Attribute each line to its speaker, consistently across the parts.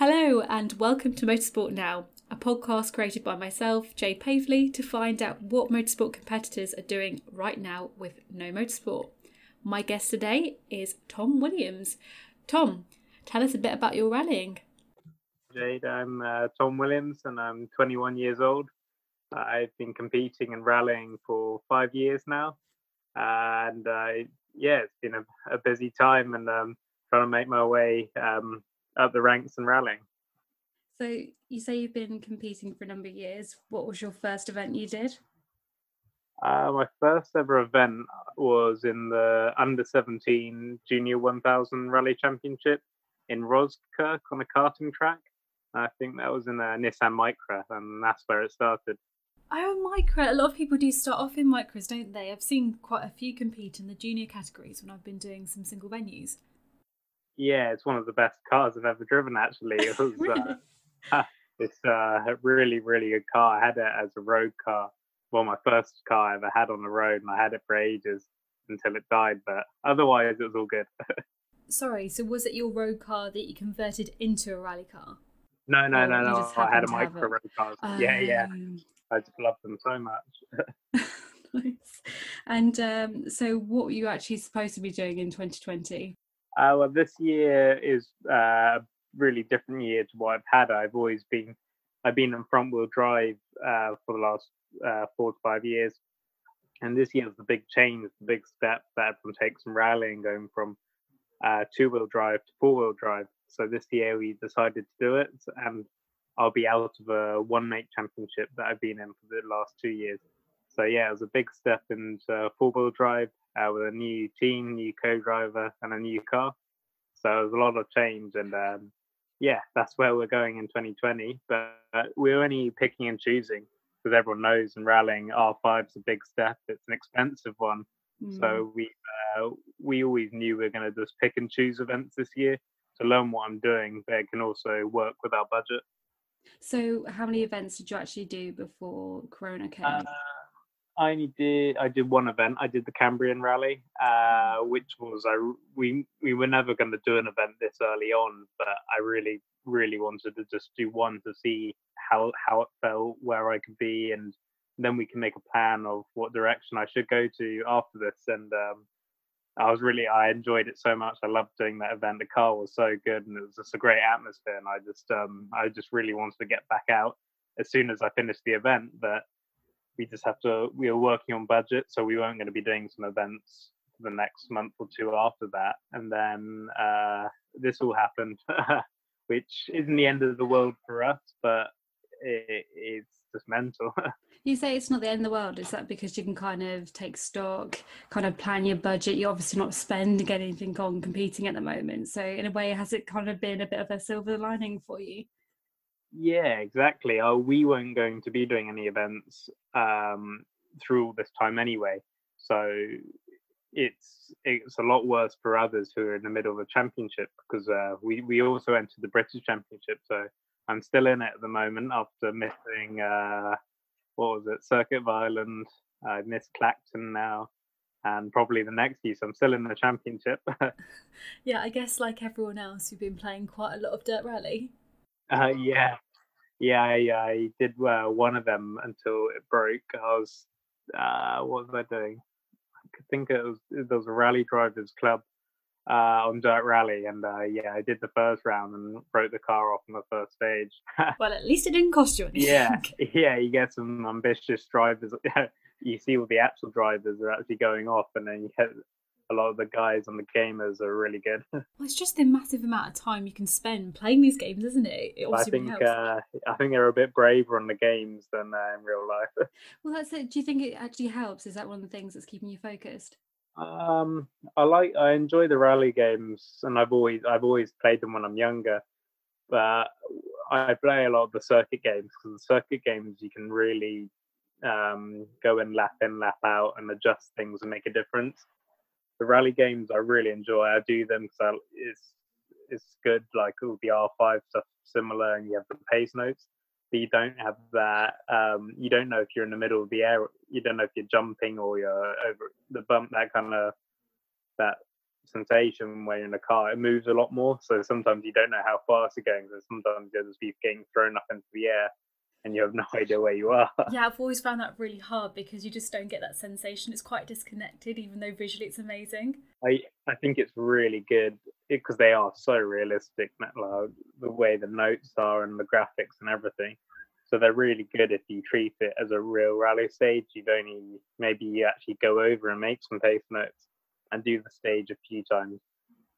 Speaker 1: Hello, and welcome to Motorsport Now, a podcast created by myself, Jade Paveley, to find out what motorsport competitors are doing right now with no motorsport. My guest today is Tom Williams. Tom, tell us a bit about your rallying.
Speaker 2: Jade, I'm uh, Tom Williams and I'm 21 years old. I've been competing and rallying for five years now. And uh, yeah, it's been a, a busy time and um, trying to make my way um, up the ranks and rallying.
Speaker 1: So you say you've been competing for a number of years. What was your first event you did?
Speaker 2: Uh, my first ever event was in the under 17 Junior 1000 Rally Championship in Roskirk on a karting track. I think that was in a Nissan Micra, and that's where it started.
Speaker 1: Oh, Micra. A lot of people do start off in Micras, don't they? I've seen quite a few compete in the junior categories when I've been doing some single venues.
Speaker 2: Yeah, it's one of the best cars I've ever driven. Actually, it was. uh, it's uh, a really, really good car. I had it as a road car. Well, my first car I ever had on the road, and I had it for ages until it died. But otherwise, it was all good.
Speaker 1: Sorry, so was it your road car that you converted into a rally car?
Speaker 2: No, no, no, no. I had a Micra road car. Um... Yeah, yeah. Um, I just love them so much.
Speaker 1: nice. And um, so, what were you actually supposed to be doing in 2020?
Speaker 2: Uh, well, this year is uh, a really different year to what I've had. I've always been, I've been in front wheel drive uh, for the last uh, four to five years, and this year is the big change, the big step that everyone takes from rallying, going from uh, two wheel drive to four wheel drive. So this year we decided to do it, and I'll be out of a one make championship that I've been in for the last two years. So yeah, it was a big step into four wheel drive uh, with a new team, new co-driver, and a new car. So it was a lot of change, and um, yeah, that's where we're going in 2020. But uh, we're only picking and choosing because everyone knows and rallying R5 is a big step. It's an expensive one, mm. so we uh, we always knew we are going to just pick and choose events this year to learn what I'm doing, but it can also work with our budget.
Speaker 1: So, how many events did you actually do before Corona came?
Speaker 2: I only did I did one event. I did the Cambrian Rally, uh, which was I we we were never going to do an event this early on, but I really really wanted to just do one to see how how it felt, where I could be, and then we can make a plan of what direction I should go to after this. And um, I was really I enjoyed it so much. I loved doing that event. The car was so good, and it was just a great atmosphere. And I just um, I just really wanted to get back out as soon as I finished the event. But we just have to we were working on budget, so we weren't going to be doing some events the next month or two after that. And then uh, this all happened, which isn't the end of the world for us, but it, it's just mental.
Speaker 1: you say it's not the end of the world. Is that because you can kind of take stock, kind of plan your budget? You're obviously not spending anything on competing at the moment. So in a way, has it kind of been a bit of a silver lining for you?
Speaker 2: Yeah, exactly. Oh, we weren't going to be doing any events um, through all this time anyway. So it's it's a lot worse for others who are in the middle of a championship because uh, we we also entered the British Championship. So I'm still in it at the moment after missing uh, what was it, Circuit of Ireland. I missed Clacton now, and probably the next year. So I'm still in the championship.
Speaker 1: yeah, I guess like everyone else, you've been playing quite a lot of dirt rally.
Speaker 2: Uh, yeah, yeah, I, I did uh, one of them until it broke. I was, uh, what was I doing? I think it was there was a rally drivers club uh, on dirt rally, and uh, yeah, I did the first round and broke the car off on the first stage.
Speaker 1: well, at least it didn't cost you anything.
Speaker 2: Yeah, yeah, you get some ambitious drivers. you see all the actual drivers are actually going off, and then you get a lot of the guys on the gamers are really good.
Speaker 1: well, it's just the massive amount of time you can spend playing these games, isn't it? it
Speaker 2: I think uh, I think they're a bit braver on the games than uh, in real life.
Speaker 1: well, that's it. Do you think it actually helps? Is that one of the things that's keeping you focused?
Speaker 2: Um, I like I enjoy the rally games, and I've always I've always played them when I'm younger. But I play a lot of the circuit games because the circuit games you can really um, go and lap in, lap out, and adjust things and make a difference the rally games I really enjoy. I do them because it's it's good. Like all the R5 stuff similar, and you have the pace notes. But you don't have that. Um, you don't know if you're in the middle of the air. You don't know if you're jumping or you're over the bump. That kind of that sensation when you're in a car. It moves a lot more, so sometimes you don't know how fast you're going. So sometimes you'll just be getting thrown up into the air, and you have no idea where you are.
Speaker 1: Yeah, I've always found that really hard because you just don't get that sensation. It's quite disconnected, even though visually it's amazing.
Speaker 2: I I think it's really good because they are so realistic, like, the way the notes are and the graphics and everything. So they're really good if you treat it as a real rally stage. You'd only maybe you actually go over and make some pace notes and do the stage a few times.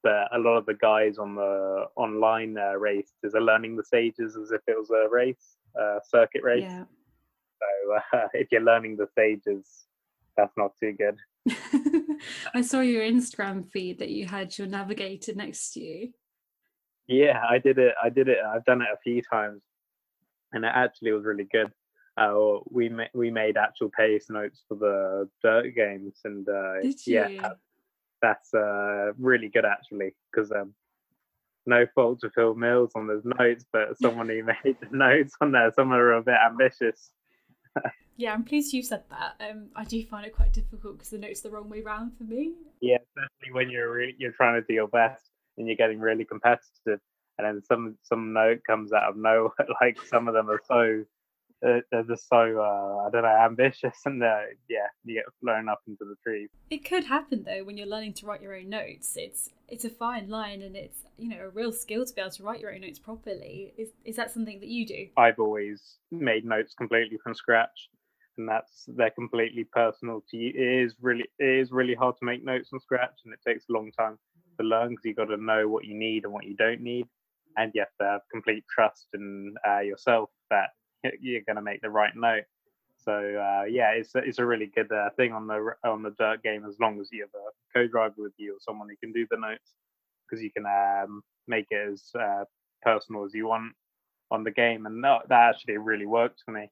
Speaker 2: But a lot of the guys on the online uh, races are learning the stages as if it was a race, uh, circuit race.
Speaker 1: Yeah.
Speaker 2: So uh, if you're learning the stages, that's not too good.
Speaker 1: I saw your Instagram feed that you had your navigator next to you.
Speaker 2: Yeah, I did it. I did it. I've done it a few times and it actually was really good. Uh, we ma- we made actual pace notes for the dirt games, and uh, yeah, that's uh, really good actually because um, no fault to Phil Mills on those notes, but someone who made the notes on there, some are a bit ambitious.
Speaker 1: yeah, I'm pleased you said that. Um, I do find it quite difficult because the notes the wrong way round for me.
Speaker 2: Yeah, especially when you're re- you're trying to do your best and you're getting really competitive and then some some note comes out of nowhere. like some of them are so uh, they're just so uh, I don't know ambitious, and they yeah, you get blown up into the trees.
Speaker 1: It could happen though when you're learning to write your own notes. It's it's a fine line, and it's you know a real skill to be able to write your own notes properly. Is is that something that you do?
Speaker 2: I've always made notes completely from scratch, and that's they're completely personal to you. It is really it is really hard to make notes from scratch, and it takes a long time to learn because you've got to know what you need and what you don't need and you have to have complete trust in uh, yourself that you're going to make the right note. So uh, yeah, it's a, it's a really good uh, thing on the on the dirt game as long as you have a co-driver with you or someone who can do the notes because you can um, make it as uh, personal as you want on the game, and that, that actually really worked for me.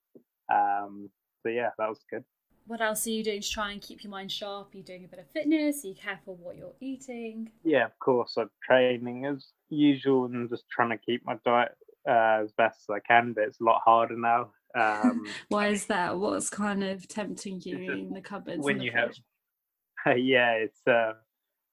Speaker 2: Um, so yeah, that was good
Speaker 1: what else are you doing to try and keep your mind sharp? Are you doing a bit of fitness? Are you careful what you're eating?
Speaker 2: Yeah, of course. I'm training as usual and just trying to keep my diet uh, as best as I can, but it's a lot harder now. Um,
Speaker 1: Why is that? What's kind of tempting you in the cupboards?
Speaker 2: When
Speaker 1: the
Speaker 2: you fridge? have, yeah, it's uh,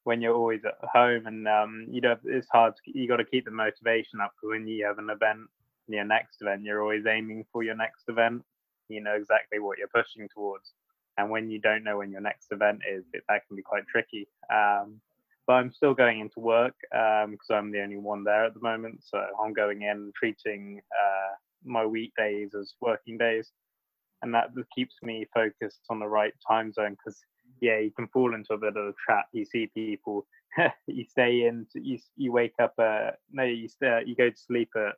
Speaker 2: when you're always at home and um, you know it's hard. To, you got to keep the motivation up because when you have an event, your next event, you're always aiming for your next event. You know exactly what you're pushing towards and when you don't know when your next event is, it, that can be quite tricky. Um, but I'm still going into work because um, I'm the only one there at the moment. So I'm going in treating uh, my weekdays as working days, and that keeps me focused on the right time zone. Because yeah, you can fall into a bit of a trap. You see people, you stay in, you you wake up at no, you stay, you go to sleep at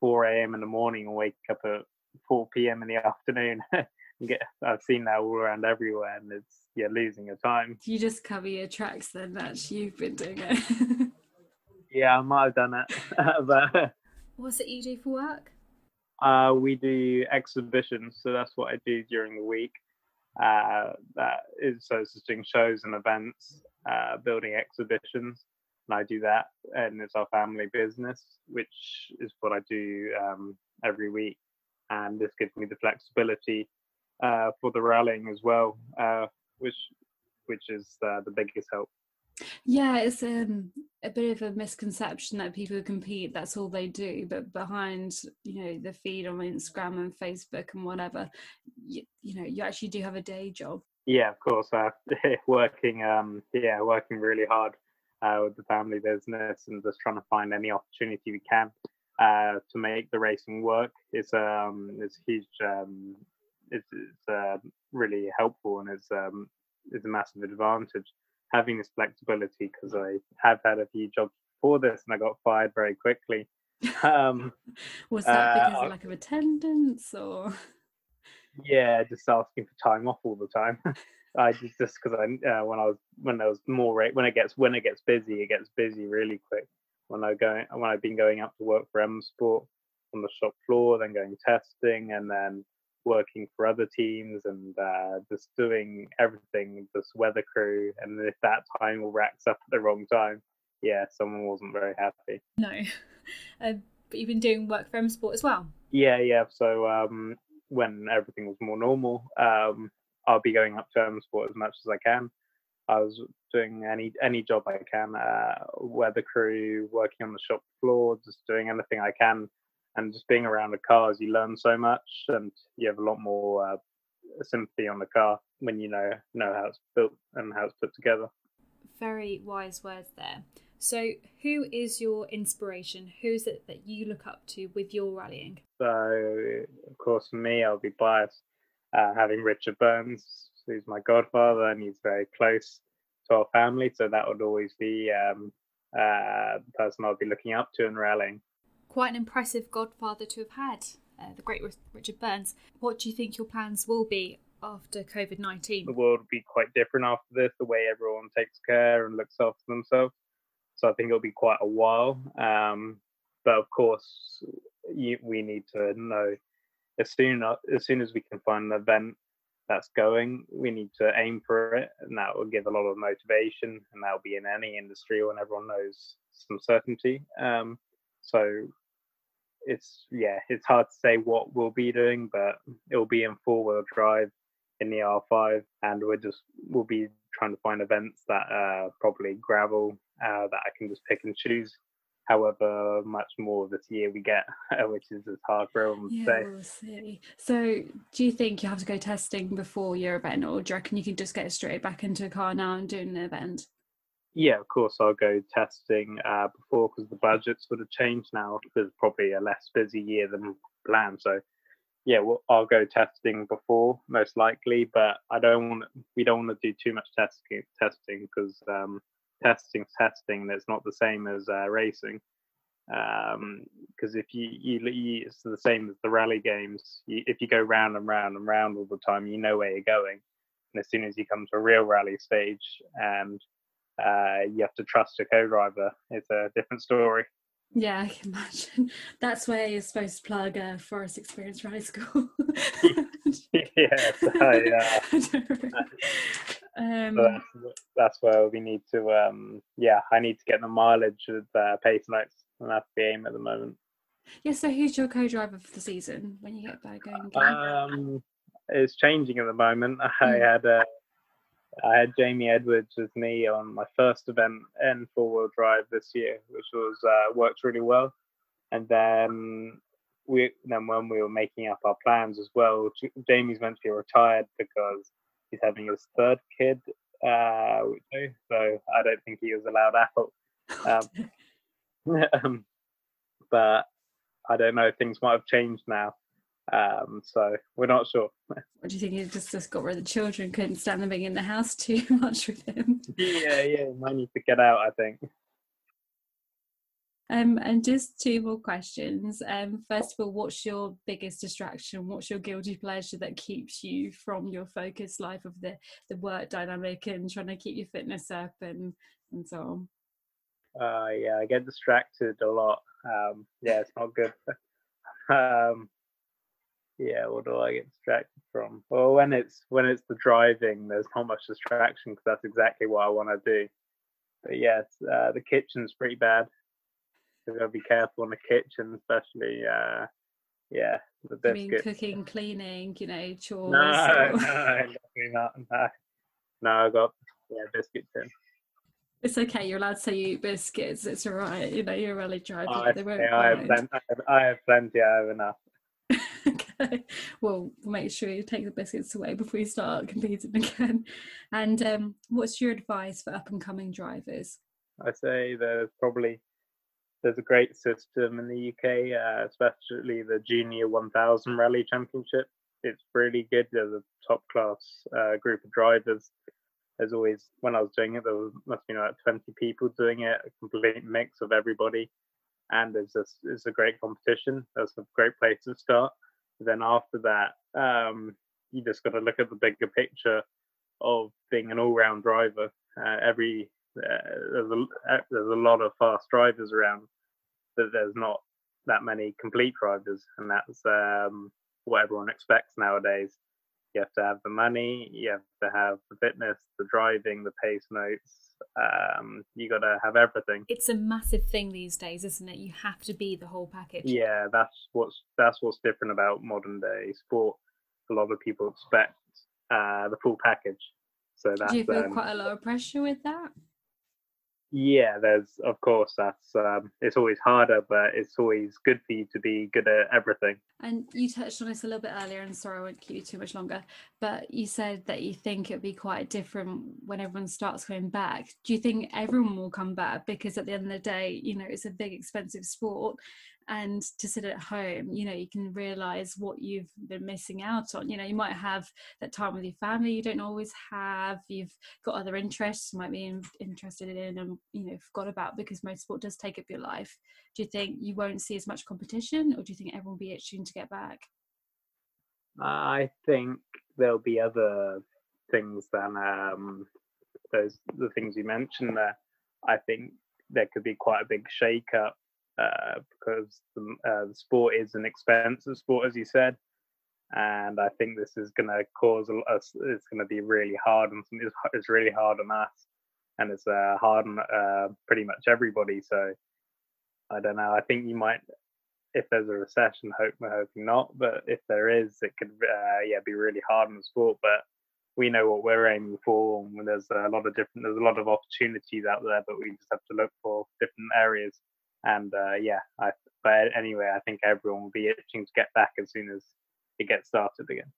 Speaker 2: 4 a.m. in the morning and wake up at 4 p.m. in the afternoon get I've seen that all around everywhere and it's yeah losing your time.
Speaker 1: You just cover your tracks then that's you've been doing it.
Speaker 2: yeah, I might have done it. but
Speaker 1: what's it you do for work?
Speaker 2: Uh we do exhibitions, so that's what I do during the week. Uh that is so it's just doing shows and events, uh building exhibitions. And I do that and it's our family business, which is what I do um every week and this gives me the flexibility uh, for the rallying as well, uh, which which is uh, the biggest help.
Speaker 1: Yeah, it's um, a bit of a misconception that people who compete, that's all they do. But behind, you know, the feed on Instagram and Facebook and whatever, you, you know, you actually do have a day job.
Speaker 2: Yeah, of course. Uh, working, um, yeah, working really hard uh, with the family business and just trying to find any opportunity we can uh, to make the racing work. It's um, it's a huge um, it's, it's uh, really helpful and it's um, it's a massive advantage having this flexibility because I have had a few jobs before this and I got fired very quickly. Um,
Speaker 1: Was that because uh, of lack of attendance or?
Speaker 2: Yeah, just asking for time off all the time. I just just because I uh, when I was when there was more rate when it gets when it gets busy it gets busy really quick. When I go when I've been going up to work for M Sport on the shop floor, then going testing, and then working for other teams and uh, just doing everything, this weather crew. And if that time all racks up at the wrong time, yeah, someone wasn't very happy.
Speaker 1: No. Uh, but you've been doing work for M Sport as well?
Speaker 2: Yeah, yeah. So um, when everything was more normal, um, I'll be going up to M Sport as much as I can. I was doing any any job I can, uh, weather crew, working on the shop floor, just doing anything I can, and just being around the cars. You learn so much, and you have a lot more uh, sympathy on the car when you know know how it's built and how it's put together.
Speaker 1: Very wise words there. So, who is your inspiration? Who's it that you look up to with your rallying?
Speaker 2: So, of course, for me, I'll be biased uh, having Richard Burns, who's my godfather, and he's very close to our family. So that would always be um, uh, the person I'll be looking up to in rallying.
Speaker 1: Quite an impressive godfather to have had, uh, the great Richard Burns. What do you think your plans will be after COVID 19?
Speaker 2: The world will be quite different after this, the way everyone takes care and looks after themselves. So I think it'll be quite a while. Um, but of course, you, we need to know as soon as soon as we can find an event that's going, we need to aim for it, and that will give a lot of motivation, and that will be in any industry when everyone knows some certainty. Um, so it's yeah, it's hard to say what we'll be doing, but it will be in four wheel drive in the R5, and we're just we'll be trying to find events that are probably gravel uh, that I can just pick and choose. However much more this year we get, which is as hard for everyone to
Speaker 1: see. So, do you think you have to go testing before your event, or do you reckon you can just get straight back into a car now and do an event?
Speaker 2: Yeah, of course, I'll go testing uh, before because the budgets would have changed now. There's probably a less busy year than planned. So, yeah, well, I'll go testing before most likely, but I don't want we don't want to do too much testing testing because um, testing and it's not the same as uh, racing. Because um, if you, you, you, it's the same as the rally games. You, if you go round and round and round all the time, you know where you're going. And as soon as you come to a real rally stage and uh, you have to trust your co-driver, it's a different story.
Speaker 1: Yeah, I can imagine. That's where you're supposed to plug a Forest Experience Rally School.
Speaker 2: yeah, so, yeah. um, so that's, that's, where we need to, um, yeah, I need to get the mileage with uh, pace notes, and that's the aim at the moment.
Speaker 1: Yeah, so who's your co driver for the season when you get back going?
Speaker 2: Um, it's changing at the moment. I mm. had uh, I had Jamie Edwards with me on my first event in four wheel drive this year, which was uh, worked really well. And then we then when we were making up our plans as well, Jamie's meant to be retired because he's having his third kid. Uh, so I don't think he was allowed out. Um, um, but I don't know. Things might have changed now. Um, so we're not sure.
Speaker 1: What do you think? He just just got rid of the children, couldn't stand them being in the house too much with him.
Speaker 2: Yeah, yeah, might need to get out. I think.
Speaker 1: Um, and just two more questions. Um, first of all, what's your biggest distraction? What's your guilty pleasure that keeps you from your focused life of the the work dynamic and trying to keep your fitness up and and so on?
Speaker 2: Uh, yeah, I get distracted a lot. Um, yeah, it's not good. um, yeah, what do I get distracted from? Well, when it's when it's the driving, there's not much distraction because that's exactly what I want to do. But yes, uh, the kitchen's pretty bad. So gotta be careful in the kitchen, especially. Uh, yeah, the
Speaker 1: biscuits. mean cooking, cleaning, you know, chores?
Speaker 2: No, or... no, definitely not. No, no, I got yeah biscuits in.
Speaker 1: It's okay. You're allowed to say you eat biscuits. It's all right. You know, you're really driving.
Speaker 2: Oh, I, I, have plenty, I have plenty. I have enough.
Speaker 1: Well, make sure you take the biscuits away before you start competing again. And um, what's your advice for up and coming drivers?
Speaker 2: I say there's probably there's a great system in the UK, uh, especially the Junior 1000 Rally Championship. It's really good. There's a top class uh, group of drivers. There's always, when I was doing it, there was, must be like 20 people doing it, a complete mix of everybody. And it's, just, it's a great competition. That's a great place to start. Then after that, um, you just got to look at the bigger picture of being an all-round driver. Uh, every uh, there's a uh, there's a lot of fast drivers around, but there's not that many complete drivers, and that's um, what everyone expects nowadays. You have to have the money, you have to have the fitness, the driving, the pace notes. Um, you got to have everything.
Speaker 1: It's a massive thing these days, isn't it? You have to be the whole package.
Speaker 2: Yeah, that's what's that's what's different about modern day sport. A lot of people expect uh, the full package, So that's
Speaker 1: Do you feel
Speaker 2: um,
Speaker 1: quite a lot of pressure with that?
Speaker 2: Yeah. There's of course that's um, it's always harder, but it's always good for you to be good at everything.
Speaker 1: And you touched on this a little bit earlier, and sorry I won't keep you too much longer, but you said that you think it'll be quite different when everyone starts coming back. Do you think everyone will come back? Because at the end of the day, you know, it's a big, expensive sport. And to sit at home, you know, you can realize what you've been missing out on. You know, you might have that time with your family you don't always have. You've got other interests you might be in, interested in and, you know, forgot about because motorsport does take up your life. Do you think you won't see as much competition or do you think everyone will be itching to get back?
Speaker 2: I think there'll be other things than um, those the things you mentioned there. I think there could be quite a big shake up uh, because the, uh, the sport is an expensive sport, as you said, and I think this is going to cause us. It's going to be really hard, and it's, it's really hard on us, and it's uh, hard on uh, pretty much everybody. So I don't know. I think you might, if there's a recession, hope we're hoping not, but if there is, it could uh, yeah be really hard on the sport. But we know what we're aiming for, and there's a lot of different, there's a lot of opportunities out there, but we just have to look for different areas. And uh, yeah, I, but anyway, I think everyone will be itching to get back as soon as it gets started again.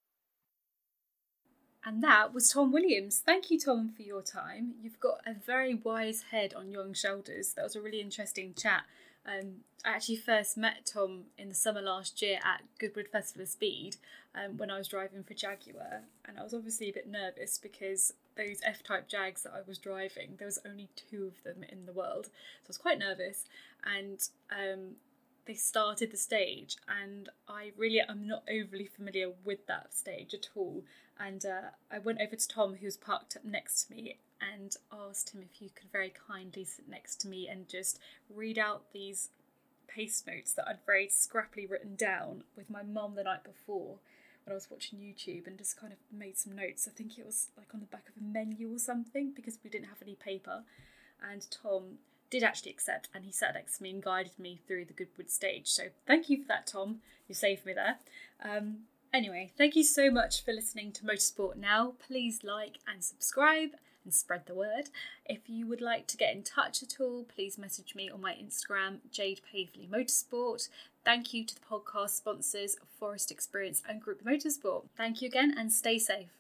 Speaker 1: And that was Tom Williams. Thank you, Tom, for your time. You've got a very wise head on young shoulders. That was a really interesting chat. Um, I actually first met Tom in the summer last year at Goodwood Festival of Speed um, when I was driving for Jaguar, and I was obviously a bit nervous because those F-type Jags that I was driving, there was only two of them in the world, so I was quite nervous. And um, they started the stage, and I really am not overly familiar with that stage at all. And uh, I went over to Tom, who was parked up next to me, and asked him if he could very kindly sit next to me and just read out these pace notes that I'd very scrappily written down with my mum the night before I was watching YouTube and just kind of made some notes. I think it was like on the back of a menu or something because we didn't have any paper. And Tom did actually accept and he sat next to me and guided me through the Goodwood stage. So thank you for that, Tom. You saved me there. Um, anyway, thank you so much for listening to Motorsport Now. Please like and subscribe and spread the word. If you would like to get in touch at all, please message me on my Instagram, Jade Paveley Motorsport. Thank you to the podcast sponsors, Forest Experience and Group Motorsport. Thank you again and stay safe.